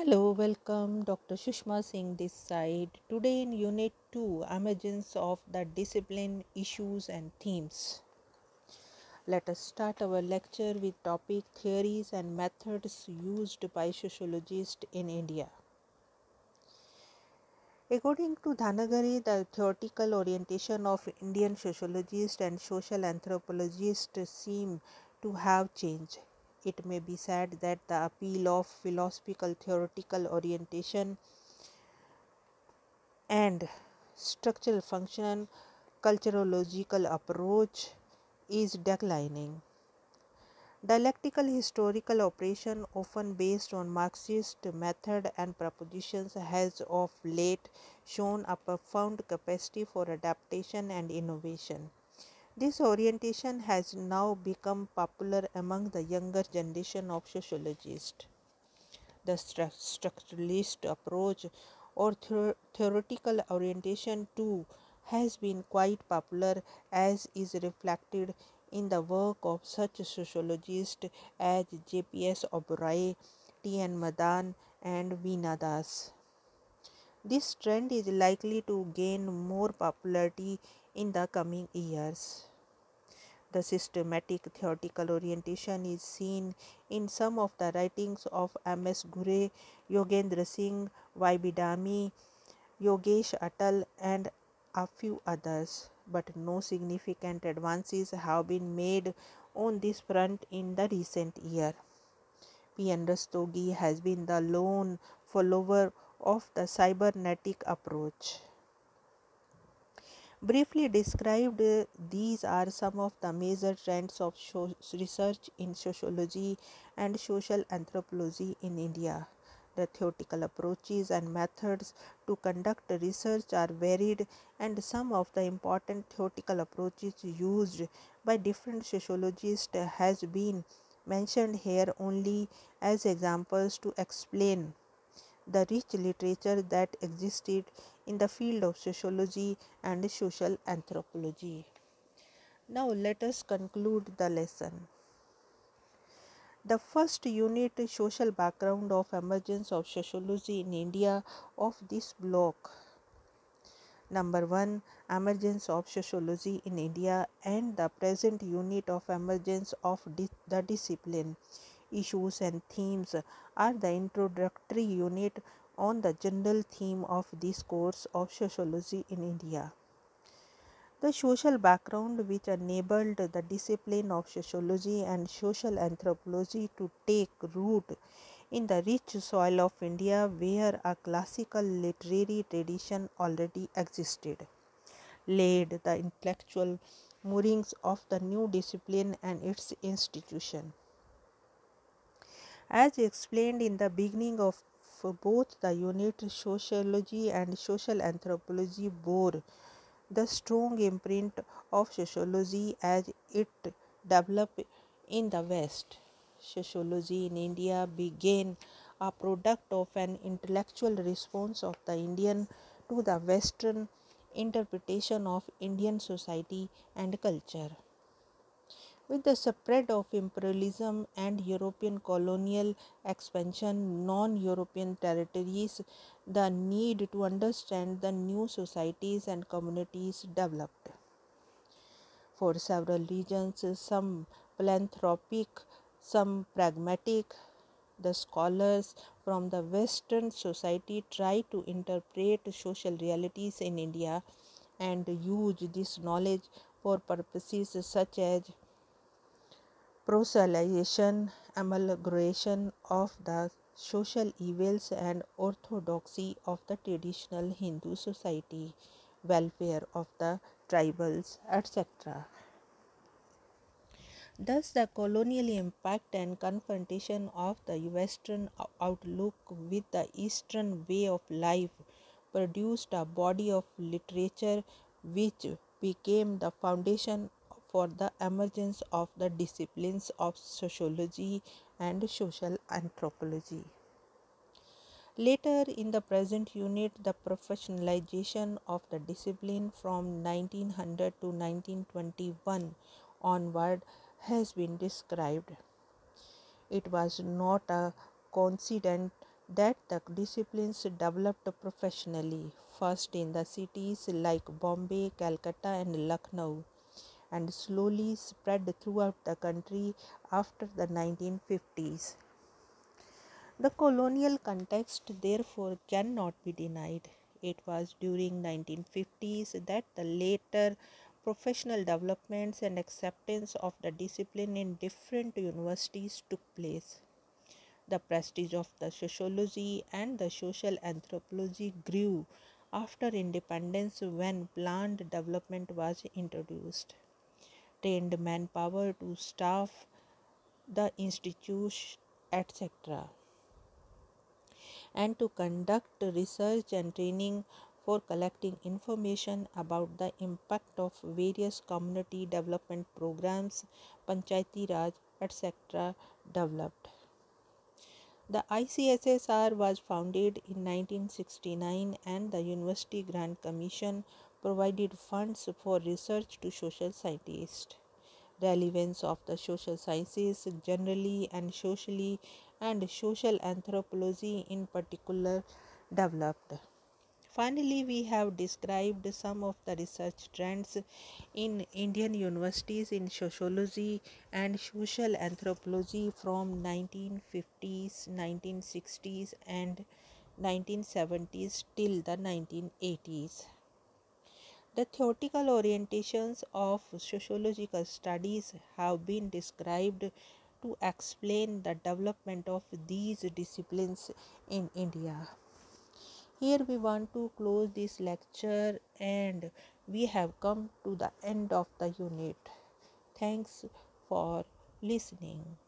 Hello, welcome. Dr. Sushma Singh this side. Today in Unit 2, Emergence of the Discipline, Issues and Themes. Let us start our lecture with topic Theories and Methods Used by Sociologists in India. According to Dhanagare, the theoretical orientation of Indian sociologists and social anthropologists seem to have changed it may be said that the appeal of philosophical theoretical orientation and structural function culturological approach is declining. Dialectical historical operation, often based on Marxist method and propositions, has of late shown a profound capacity for adaptation and innovation. This orientation has now become popular among the younger generation of sociologists. The structuralist approach or theoretical orientation too has been quite popular as is reflected in the work of such sociologists as J.P.S. Uberoi, T.N. Madan and Veena Das. This trend is likely to gain more popularity in the coming years. The systematic theoretical orientation is seen in some of the writings of M.S. Ghurye, Yogendra Singh. Dhami, Yogesh Atal, and a few others, but no significant advances have been made on this front in the recent year. P. N. Rastogi has been the lone follower of the cybernetic approach. Briefly described, these are some of the major trends of research in sociology and social anthropology in India. The theoretical approaches and methods to conduct research are varied, and some of the important theoretical approaches used by different sociologists has been mentioned here only as examples to explain the rich literature that existed in the field of sociology and social anthropology. Now let us conclude the lesson. The first unit social background of emergence of sociology in India of this block. Number 1 emergence of sociology in India and the present unit of emergence of di the discipline issues and themes are the introductory unit on the general theme of this course of sociology in India. The social background which enabled the discipline of sociology and social anthropology to take root in the rich soil of India where a classical literary tradition already existed, laid the intellectual moorings of the new discipline and its institution. As explained in the beginning of both the unit sociology and social anthropology bore the strong imprint of sociology as it developed in the West. Sociology in India began a product of an intellectual response of the Indian to the Western interpretation of Indian society and culture. With the spread of imperialism and European colonial expansion non-European territories, the need to understand the new societies and communities developed. For several reasons, some philanthropic, some pragmatic, the scholars from the Western society try to interpret social realities in India and use this knowledge for purposes such as proselytization, amelioration of the social evils and orthodoxy of the traditional Hindu society, welfare of the tribals, etc. Thus, the colonial impact and confrontation of the Western outlook with the Eastern way of life produced a body of literature which became the foundation for the emergence of the disciplines of sociology and social anthropology. Later in the present unit, the professionalization of the discipline from 1900 to 1921 onward has been described. It was not a coincidence that the disciplines developed professionally, first in the cities like Bombay, Calcutta, and Lucknow, and slowly spread throughout the country after the 1950s. The colonial context therefore cannot be denied. It was during 1950s that the later professional developments and acceptance of the discipline in different universities took place the prestige of the sociology and the social anthropology grew after independence when planned development was introduced. Trained manpower to staff the institute, etc., and to conduct research and training for collecting information about the impact of various community development programs, Panchayati Raj, etc., developed. The ICSSR was founded in 1969 and the University Grant Commission provided funds for research to social scientists. Relevance of the social sciences generally and socially and social anthropology in particular developed. Finally, we have described some of the research trends in Indian universities in sociology and social anthropology from 1950s, 1960s and 1970s till the 1980s. The theoretical orientations of sociological studies have been described to explain the development of these disciplines in India. Here we want to close this lecture and we have come to the end of the unit. Thanks for listening